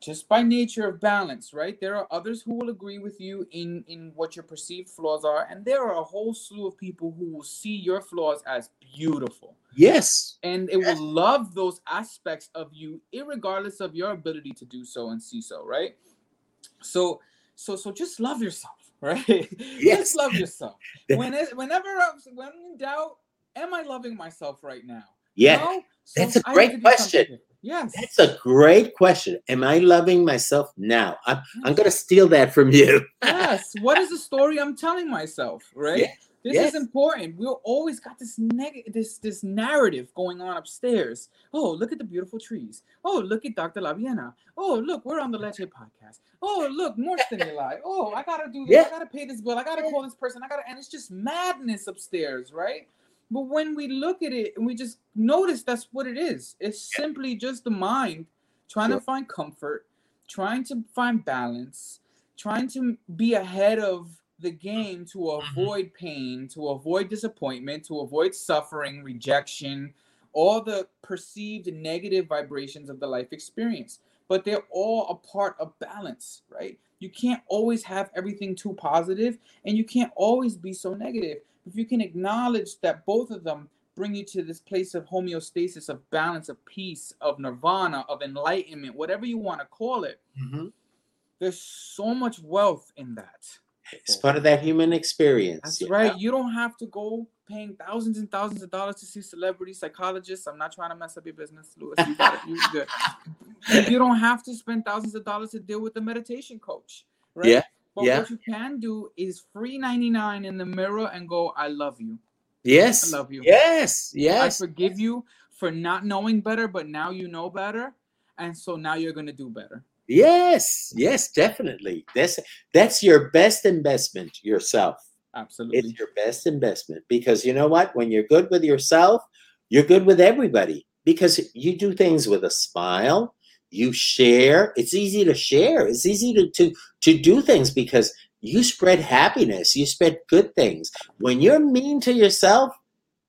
just by nature of balance, right? There are others who will agree with you in in what your perceived flaws are, and there are a whole slew of people who will see your flaws as beautiful, Yes. and it will love those aspects of you, irregardless of your ability to do so and see so, right? So, so, so just love yourself, right? Yes. just love yourself. When it, whenever I'm when in doubt, am I loving myself right now? Yeah. No? That's a great to do something question. Yes. That's a great question. Am I loving myself now? I'm, I'm going to steal that from you. yes. What is the story I'm telling myself? Right. Yeah, This yes. is important. We always got this negative, this this narrative going on upstairs. Oh, look at the beautiful trees. Oh, look at Dr. Laviena. Oh, look, we're on the Leche podcast. Oh, look, more stimuli. Oh, I gotta do this. Yeah. I gotta pay this bill. I gotta call this person. I gotta, and it's just madness upstairs, right? But when we look at it and we just notice that's what it is, it's simply just the mind trying Sure. to find comfort, trying to find balance, trying to be ahead of the game to Mm-hmm. avoid pain, to avoid disappointment, to avoid suffering, rejection, all the perceived negative vibrations of the life experience. But they're all a part of balance, right? You can't always have everything too positive, and you can't always be so negative. If you can acknowledge that both of them bring you to this place of homeostasis, of balance, of peace, of nirvana, of enlightenment, whatever you want to call it, Mhm. there's so much wealth in that. It's part of that human experience. That's you right. You don't have to go paying thousands and thousands of dollars to see celebrity psychologists. I'm not trying to mess up your business, Louis. You got it. You good. You don't have to spend thousands of dollars to deal with a meditation coach, right? Yeah, But yeah. what you can do is free 99 in the mirror and go, I love you. Yes. I love you. Yes. Yes. I forgive you for not knowing better, but now you know better. And so now you're gonna do better. Yes. Yes. Definitely. That's that's your best investment. Yourself. Absolutely. It's your best investment because you know what? When you're good with yourself, you're good with everybody because you do things with a smile. You share. It's easy to share. It's easy to to to do things because you spread happiness. You spread good things. When you're mean to yourself,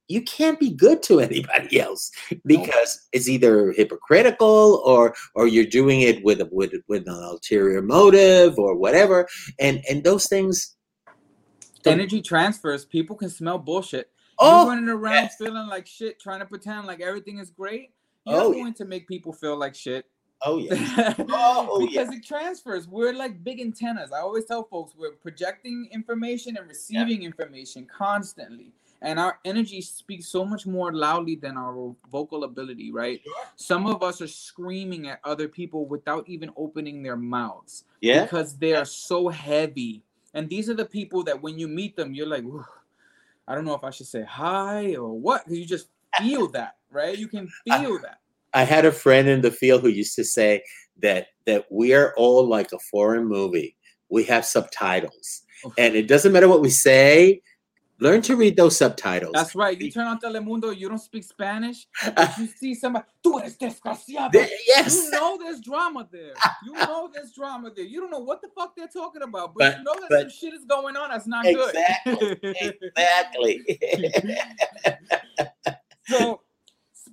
you can't be good to anybody else because it's either hypocritical or or you're doing it with a with with an ulterior motive or whatever. And and those things. Energy transfers. People can smell bullshit. Oh, you're running around yes. feeling like shit, trying to pretend like everything is great. You're Oh, yeah. going to make people feel like shit. Oh yeah. Oh, because it transfers. We're like big antennas. I always tell folks we're projecting information and receiving information constantly. And our energy speaks so much more loudly than our vocal ability, right? Sure. Some of us are screaming at other people without even opening their mouths Yeah. because they are so heavy. And these are the people that when you meet them, you're like, I don't know if I should say hi or what. You just feel that, right? You can feel that. I had a friend in the field who used to say that that we are all like a foreign movie. We have subtitles, and it doesn't matter what we say. Learn to read those subtitles. That's right. You turn on Telemundo, you don't speak Spanish, but you see somebody, tú eres desgraciado. Yes. You know there's drama there. You know there's drama there. You don't know what the fuck they're talking about, but, But- you know that but- some shit is going on that's not Exactly. good. Exactly. exactly. so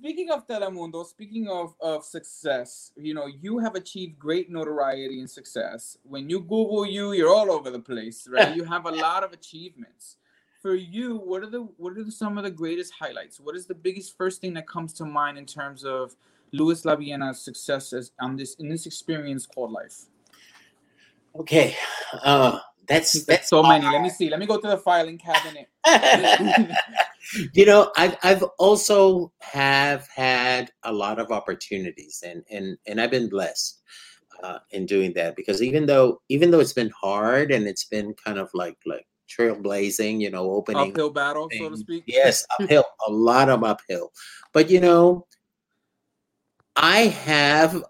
speaking of telemundo speaking of, of success you know you have achieved great notoriety and success. When you google you you're all over the place right? You have a lot of achievements. For you what are the what are the, some of the greatest highlights? What is the biggest first thing that comes to mind in terms of Luis Laviena's success as on this in this experience called life? Okay. Uh, That's that's so many. Let me see. Let me go to the filing cabinet. you know, I've I've also have had a lot of opportunities, and and and I've been blessed uh, in doing that because even though even though it's been hard and it's been kind of like like trailblazing, you know, opening uphill battle, so to speak. Yes, uphill, a lot of uphill. But you know, I have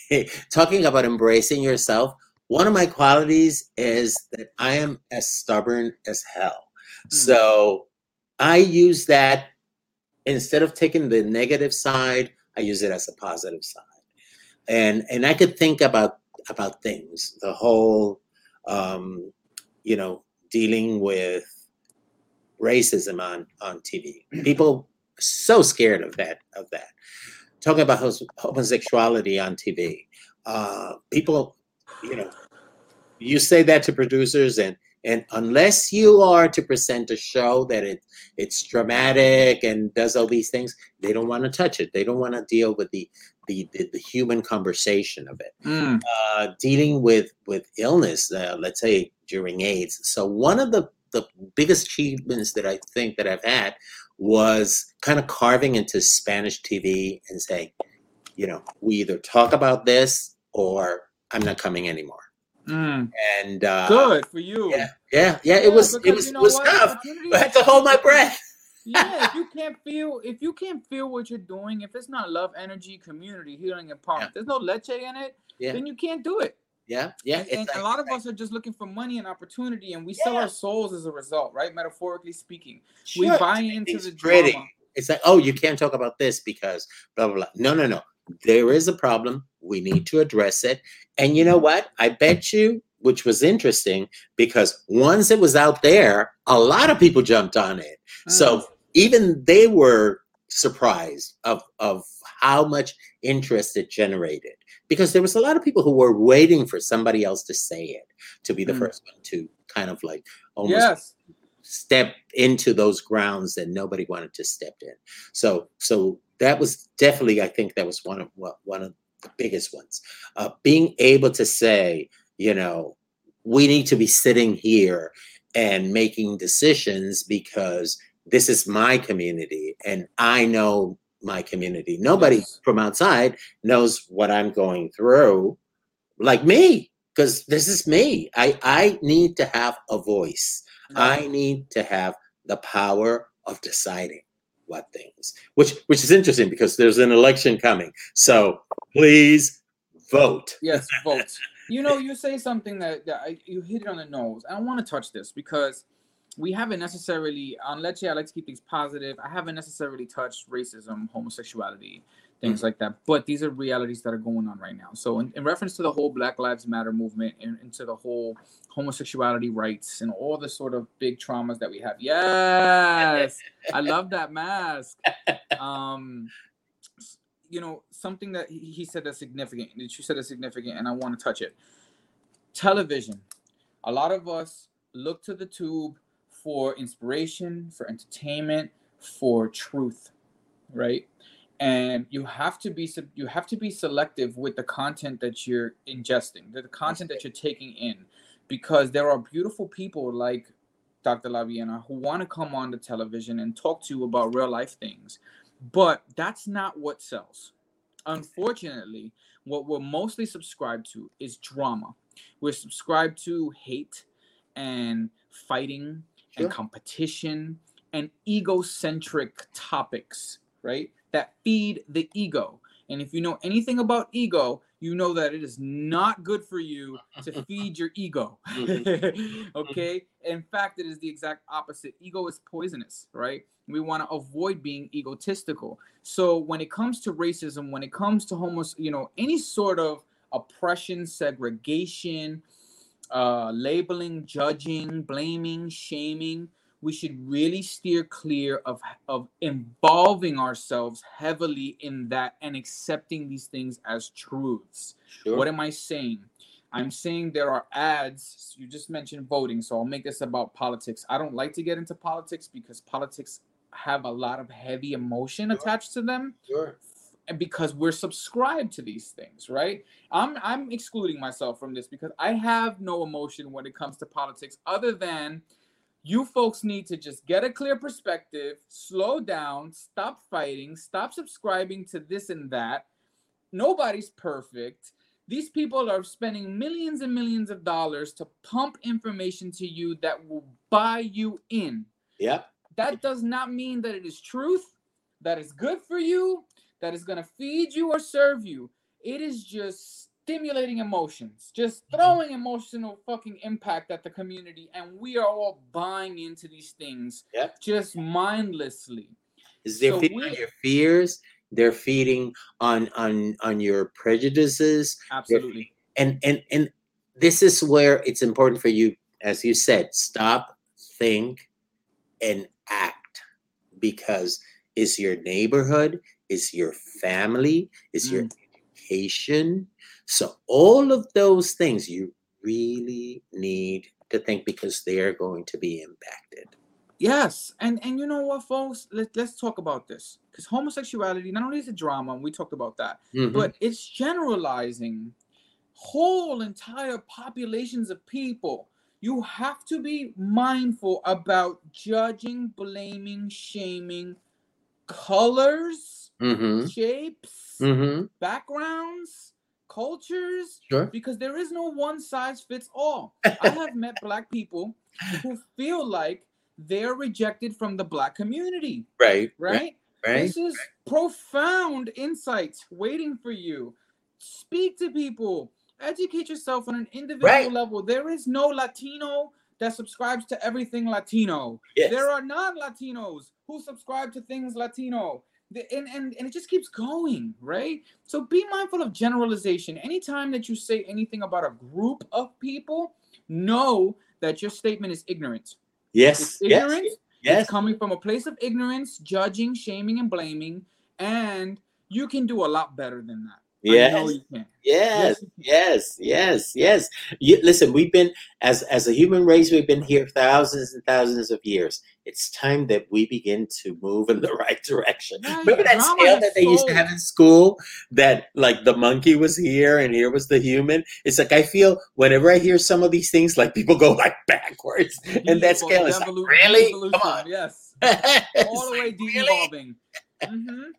talking about embracing yourself. One of my qualities is that I am as stubborn as hell. Hmm. So I use that instead of taking the negative side, I use it as a positive side. And and I could think about about things, the whole um, you know, dealing with racism on on TV. People are so scared of that of that. Talking about homosexuality on TV. Uh, people, you know, you say that to producers and and unless you are to present a show that it it's dramatic and does all these things, they don't want to touch it. They don't want to deal with the the, the, the human conversation of it Mm, uh, dealing with with illness, uh, let's say during AIDS. So one of the the biggest achievements that I think that I've had was kind of carving into Spanish TV and saying, you know, we either talk about this or I'm not coming anymore. Mm. And uh, Good for you. yeah, yeah, yeah. It Yeah, was it was you know was what? tough. I had to hold my breath. yeah, if you can't feel if you can't feel what you're doing, if it's not love, energy, community, healing, empowerment, Yeah. there's no leche in it, Yeah. then you can't do it. Yeah, yeah. and, and like- a lot of us are just looking for money and opportunity, and we sell our souls as a result, right? Metaphorically speaking, we buy into things the pretty. drama. It's like, oh, you can't talk about this because blah blah blah. No, no, no. There is a problem. We need to address it. And you know what? I bet you, which was interesting, because once it was out there, a lot of people jumped on it. Mm. So even they were surprised of of how much interest it generated because there was a lot of people who were waiting for somebody else to say it to be the Mm. first one to kind of like almost yes, step into those grounds that nobody wanted to step in. So so that was definitely I think that was one of one of the biggest ones. Uh, being able to say, you know, we need to be sitting here and making decisions because this is my community and I know my community. Nobody Yes. from outside knows what I'm going through like me because this is me. I I need to have a voice. I need to have the power of deciding what things, which which is interesting because there's an election coming. So please vote. yes, vote. You know, you say something that, that I, you hit it on the nose. I want to touch this because we haven't necessarily, um, on Leche, I like to keep things positive. I haven't necessarily touched racism, homosexuality, things like that. But these are realities that are going on right now. So, in, in reference to the whole Black Lives Matter movement and into the whole homosexuality rights and all the sort of big traumas that we have. Yes, I love that mask. Um, you know, something that he he said that's significant, that you said is significant, and I want to touch it. Television. A lot of us look to the tube for inspiration, for entertainment, for truth, right? And you have to be you have to be selective with the content that you're ingesting, the content that you're taking in, because there are beautiful people like Dr. Laviena who want to come on the television and talk to you about real life things, but that's not what sells. Unfortunately, what we're mostly subscribed to is drama. We're subscribed to hate and fighting Sure. and competition and egocentric topics, right? That feed the ego. And if you know anything about ego, you know that it is not good for you to feed your ego. okay? In fact, it is the exact opposite. Ego is poisonous, right? We want to avoid being egotistical. So when it comes to racism, when it comes to homos, you know, any sort of oppression, segregation, uh, labeling, judging, blaming, shaming, we should really steer clear of of involving ourselves heavily in that and accepting these things as truths. Sure. What am I saying? I'm saying there are ads. You just mentioned voting, so I'll make this about politics. I don't like to get into politics because politics have a lot of heavy emotion Sure. attached to them sure. and because we're subscribed to these things, right? I'm I'm excluding myself from this because I have no emotion when it comes to politics other than you folks need to just get a clear perspective, slow down, stop fighting, stop subscribing to this and that. Nobody's perfect. These people are spending millions and millions of dollars to pump information to you that will buy you in. Yep. That does not mean that it is truth, that is good for you, that is going to feed you or serve you. It is just stimulating emotions, just Mhm. throwing emotional fucking impact at the community. And we are all buying into these things Yep. just mindlessly. Is they're So feeding on your fears. They're feeding on on on your prejudices. Absolutely. and and and this is where it's important for you as you said stop think and act because is your neighborhood is your family is your education so all of those things you really need to think because they're going to be impacted Yes, and and you know what, folks? Let, let's talk about this because homosexuality not only is a drama, and we talked about that, Mhm. but it's generalizing whole entire populations of people. You have to be mindful about judging, blaming, shaming colors, Mhm. shapes, Mhm. backgrounds, cultures, sure because there is no one size fits all. I have met black people who feel like they're rejected from the black community, right right? right This is profound insights waiting for you. Speak to people, educate yourself on an individual Right. level. There is no Latino that subscribes to everything Latino. yes. There are non Latinos who subscribe to things Latino. The- And, and, and it just keeps going, right? So be mindful of generalization. Anytime that you say anything about a group of people, know that your statement is ignorant. yes It's yes yes It's coming from a place of ignorance, judging, shaming, and blaming. And you can do a lot better than that. Yes know you can. Yes, yes, yes, yes. You, listen, we've been as as a human race, we've been here thousands and thousands of years. It's time that we begin to move in the right direction. Right, Remember that scale that they used to have in school? That like the monkey was here and here was the human. It's like I feel whenever I hear some of these things, like people go like backwards, and that scale is like, really? Come on. Yes. All the way like, really? de-evolving. Mm-hmm.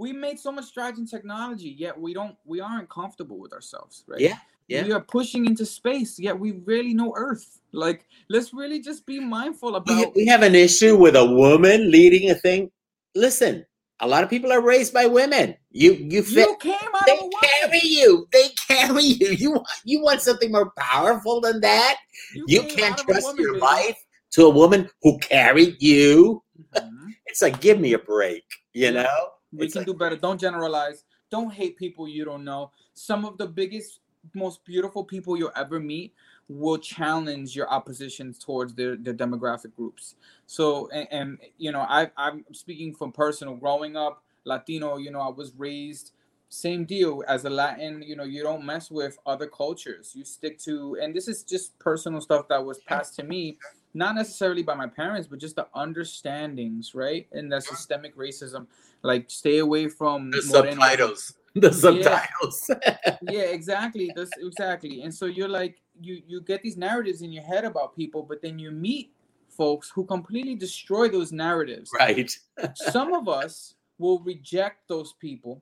We made so much strides in technology, yet we don't we aren't comfortable with ourselves, right? Yeah, yeah. We are pushing into space, yet we really know Earth. Like, let's really just be mindful about we have an issue with a woman leading a thing. Listen, a lot of people are raised by women. You you fit. you came out They of carry you. They carry you. You want you want something more powerful than that? You came can't out of a trust woman, your baby. life to a woman who carried you. Mhm. It's like give me a break. You know. We It's can like- do better. Don't generalize. Don't hate people you don't know. Some of the biggest, most beautiful people you'll ever meet will challenge your opposition towards their, their demographic groups. So, and, and you know, I, I'm speaking from personal. Growing up Latino, you know, I was raised same deal as a Latin. You know, you don't mess with other cultures. You stick to, and this is just personal stuff that was passed to me not necessarily by my parents, but just the understandings, right? And the systemic racism, like stay away from the Moreno- subtitles. The subtitles. Yeah, exactly. That's exactly. And so you're like, you you get these narratives in your head about people, but then you meet folks who completely destroy those narratives. right. Some of us will reject those people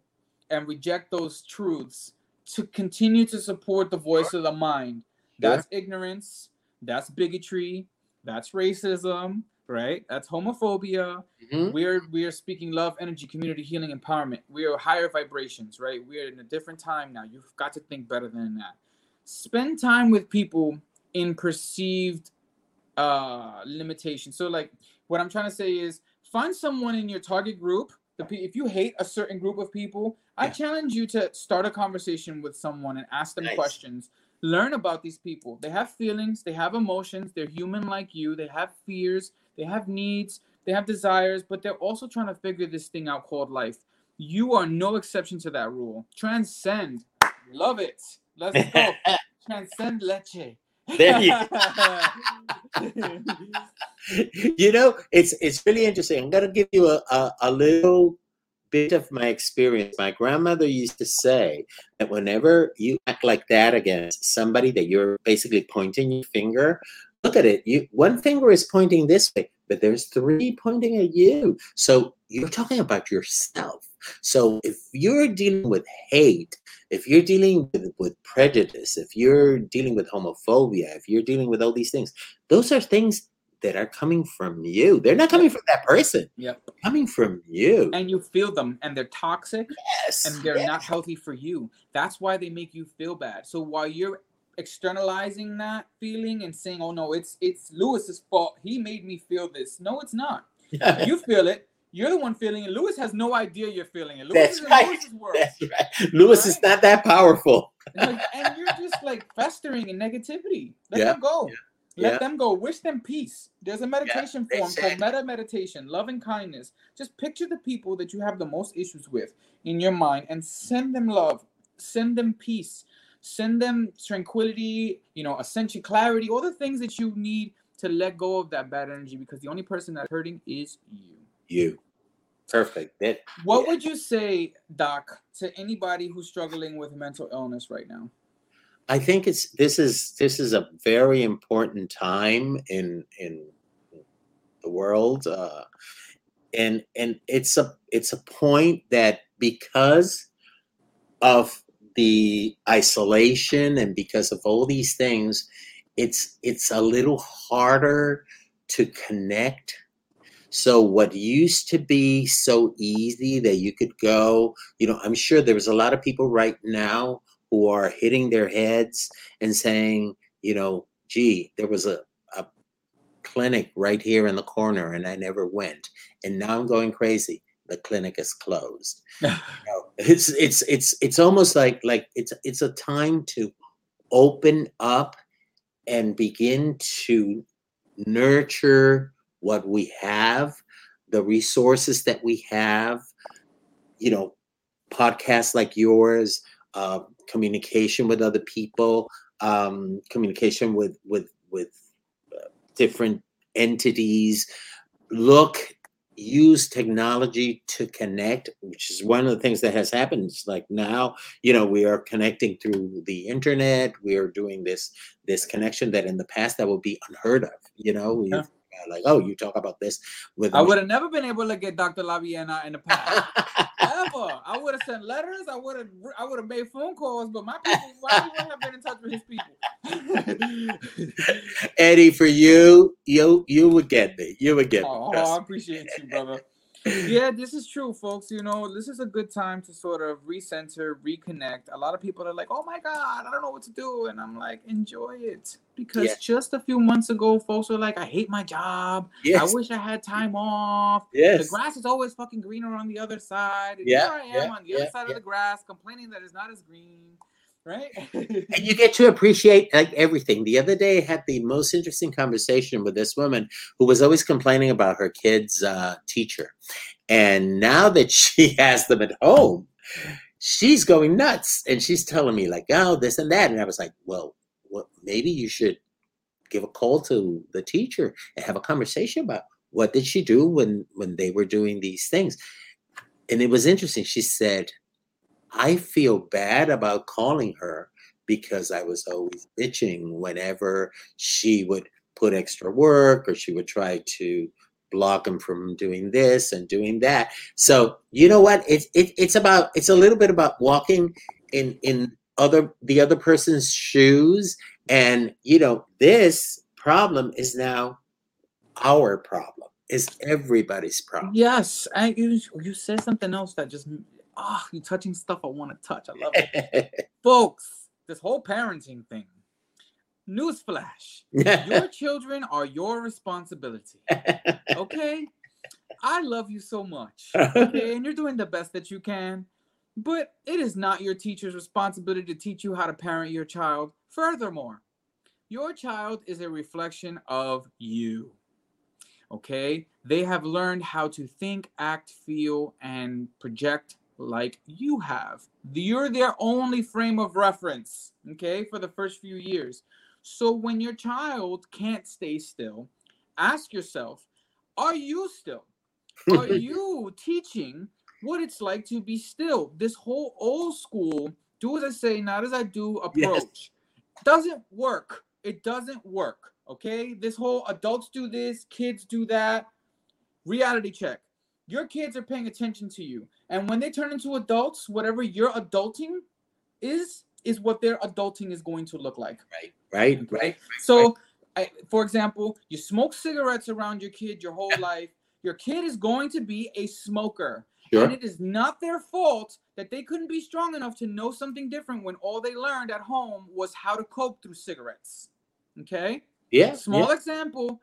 and reject those truths to continue to support the voice of the mind. That's ignorance. That's bigotry. That's racism, right? That's homophobia. Mhm. We're we're speaking love, energy, community, healing, empowerment. We are higher vibrations, right? We are in a different time now. You've got to think better than that. Spend time with people in perceived uh limitations. So like what I'm trying to say is find someone in your target group. The pe- if you hate a certain group of people, I challenge you to start a conversation with someone and ask them Nice. questions. Learn about these people. They have feelings, they have emotions, they're human like you, they have fears, they have needs, they have desires, but they're also trying to figure this thing out called life. You are no exception to that rule. Transcend. Love it. Let's go. Transcend leche. There you you know, it's it's really interesting. I'm gonna give you a, a, a little bit of my experience. My grandmother used to say that whenever you act like that against somebody that you're basically pointing your finger, look at it. You one finger is pointing this way, but there's three pointing at you. So you're talking about yourself. So if you're dealing with hate, if you're dealing with, with prejudice, if you're dealing with homophobia, if you're dealing with all these things, those are things that are coming from you. They're not coming from that person. Yep. Coming from you. And you feel them and they're toxic Yes. and they're yes. not healthy for you. That's why they make you feel bad. So while you're externalizing that feeling and saying, "Oh no, it's it's Lewis's fault. He made me feel this." No, it's not. You feel it. You're the one feeling it. Lewis has no idea you're feeling it. Lewis That's is in right. Lewis's world. That's right. Lewis is not that powerful. Like, and you're just like festering in negativity. Let Yeah, them go. Let yeah. them go. Wish them peace. There's a meditation form called metta meditation, love and kindness. Just picture the people that you have the most issues with in your mind and send them love, send them peace, send them tranquility, you know, ascension, clarity, all the things that you need to let go of that bad energy because the only person that's hurting is you. You. Perfect. That What Yeah. would you say, Doc, to anybody who's struggling with mental illness right now? I think it's this is this is a very important time in in the world, uh, and and it's a it's a point that because of the isolation and because of all these things, it's it's a little harder to connect. So what used to be so easy that you could go, you know, I'm sure there's a lot of people right now who are hitting their heads and saying, you know, gee, there was a, a clinic right here in the corner and I never went. And now I'm going crazy. The clinic is closed. You know, it's it's it's it's almost like like it's it's a time to open up and begin to nurture what we have, the resources that we have, you know, podcasts like yours, uh, communication with other people, um, communication with with with uh, different entities. Look, use technology to connect, which is one of the things that has happened. It's like now, you know, we are connecting through the internet. We are doing this this connection that in the past that would be unheard of. You know, Yeah. Like, oh, you talk about this with I would have never been able to get Dr. Laviena in the past. Ever. I would have sent letters. I would have. I would have made phone calls. But my people, why wouldn't have been in touch with his people? Eddie, for you, you you would get me. You would get me. oh, oh I appreciate you, brother. Yeah, this is true, folks. You know, this is a good time to sort of recenter, reconnect. A lot of people are like, "Oh my God, I don't know what to do," and I'm like, "Enjoy it," because just a few months ago, folks were like, "I hate my job. Yes. I wish I had time off." yes. The grass is always fucking greener on the other side. And Yeah, here I am yeah, on the other yeah, side yeah. of the grass, complaining that it's not as green, right? and you get to appreciate like everything. The other day, I had the most interesting conversation with this woman who was always complaining about her kid's uh, teacher, and now that she has them at home, she's going nuts, and she's telling me like, "Oh, this and that," and I was like, "Well, well, maybe you should give a call to the teacher and have a conversation about what did she do when when they were doing these things." And it was interesting. She said, I feel bad about calling her because I was always bitching whenever she would put extra work or she would try to block him from doing this and doing that. So you know what? It's it, it's about it's a little bit about walking in in other the other person's shoes, and you know this problem is now our problem. Is everybody's problem. yes, and you you said something else that just ah, you touching stuff I want to touch. I love it, folks. This whole parenting thing. Newsflash: Your children are your responsibility. Okay, I love you so much. Okay, and you're doing the best that you can. But it is not your teacher's responsibility to teach you how to parent your child. Furthermore, your child is a reflection of you. Okay? They have learned how to think, act, feel, and project like you have. You're their only frame of reference, okay, for the first few years. So when your child can't stay still, ask yourself, are you still? Are you teaching what it's like to be still. This whole old school, do as I say, not as I do approach yes. doesn't work. It doesn't work. Okay. This whole adults do this, kids do that. Reality check. Your kids are paying attention to you. And when they turn into adults, whatever your adulting is, is what their adulting is going to look like. Right, right, okay? right. So, right. I, for example, you smoke cigarettes around your kid your whole life. Your kid is going to be a smoker. Sure. And it is not their fault that they couldn't be strong enough to know something different when all they learned at home was how to cope through cigarettes. Okay? Yeah. Small yeah. example,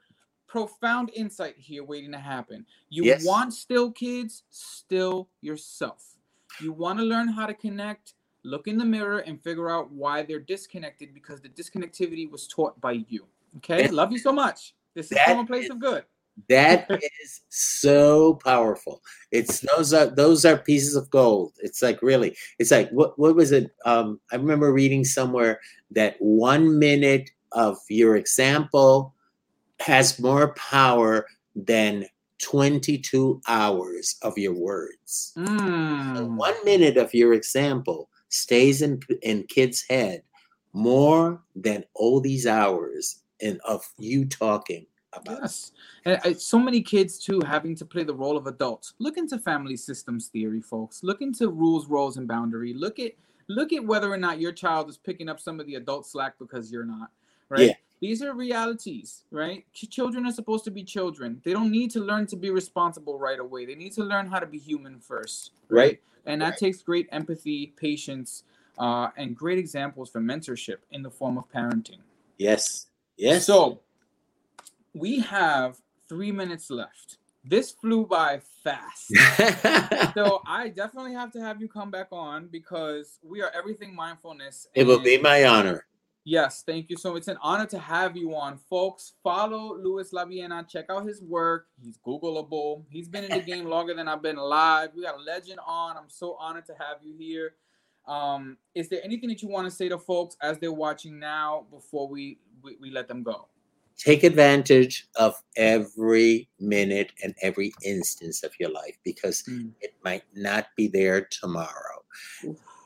profound insight here waiting to happen. You yes. want still kids, still yourself. You want to learn how to connect, look in the mirror and figure out why they're disconnected because the disconnectivity was taught by you. Okay? Love you so much. This is from a place of good. That is so powerful. It's those are those are pieces of gold. It's like really, it's like what what was it? Um, I remember reading somewhere that one minute of your example has more power than 22 hours of your words. Mm. So one minute of your example stays in in kids' head more than all these hours in, of you talking about. Yes, and uh, so many kids too having to play the role of adults. Look into family systems theory, folks. Look into rules, roles, and boundary. Look at look at whether or not your child is picking up some of the adult slack because you're not. Right. Yeah. These are realities, right? Children are supposed to be children. They don't need to learn to be responsible right away. They need to learn how to be human first, right? right. And that right. takes great empathy, patience, uh, and great examples for mentorship in the form of parenting. Yes. Yes. So we have three minutes left. This flew by fast. so I definitely have to have you come back on because we are everything mindfulness. It will be my honor. Yes, thank you so much. It's an honor to have you on, folks. Follow Luis Laviena. Check out his work. He's Googleable. He's been in the game longer than I've been alive. We got a legend on. I'm so honored to have you here. Um, is there anything that you want to say to folks as they're watching now before we, we, we let them go? take advantage of every minute and every instance of your life because mm. it might not be there tomorrow.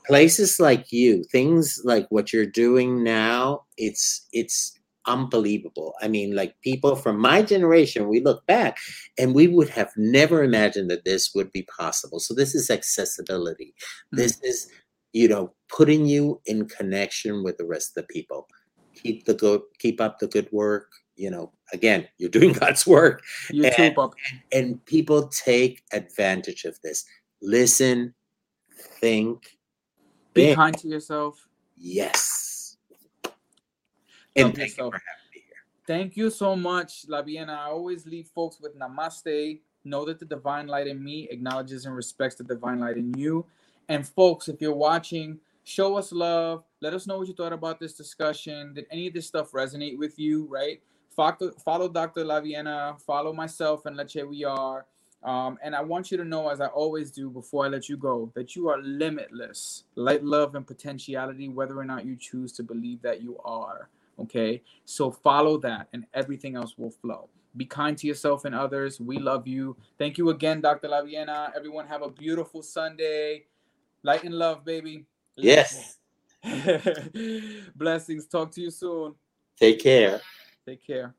Places like you, things like what you're doing now, it's it's unbelievable. I mean, like people from my generation, we look back and we would have never imagined that this would be possible. So this is accessibility. Mm. This is, you know, putting you in connection with the rest of the people keep the good keep up the good work you know again you're doing god's work you and, and people take advantage of this listen think be kind to yourself yes and thank you, for having me here. thank you so much laviena i always leave folks with namaste know that the divine light in me acknowledges and respects the divine light in you and folks if you're watching show us love. Let us know what you thought about this discussion. Did any of this stuff resonate with you, right? Follow, follow Dr. Laviena, follow myself, and let's say we are. Um, and I want you to know, as I always do before I let you go, that you are limitless. Light, love, and potentiality, whether or not you choose to believe that you are. Okay? So follow that, and everything else will flow. Be kind to yourself and others. We love you. Thank you again, Dr. Laviena. Everyone, have a beautiful Sunday. Light and love, baby. Yes. Blessings. Talk to you soon. Take care. Take care.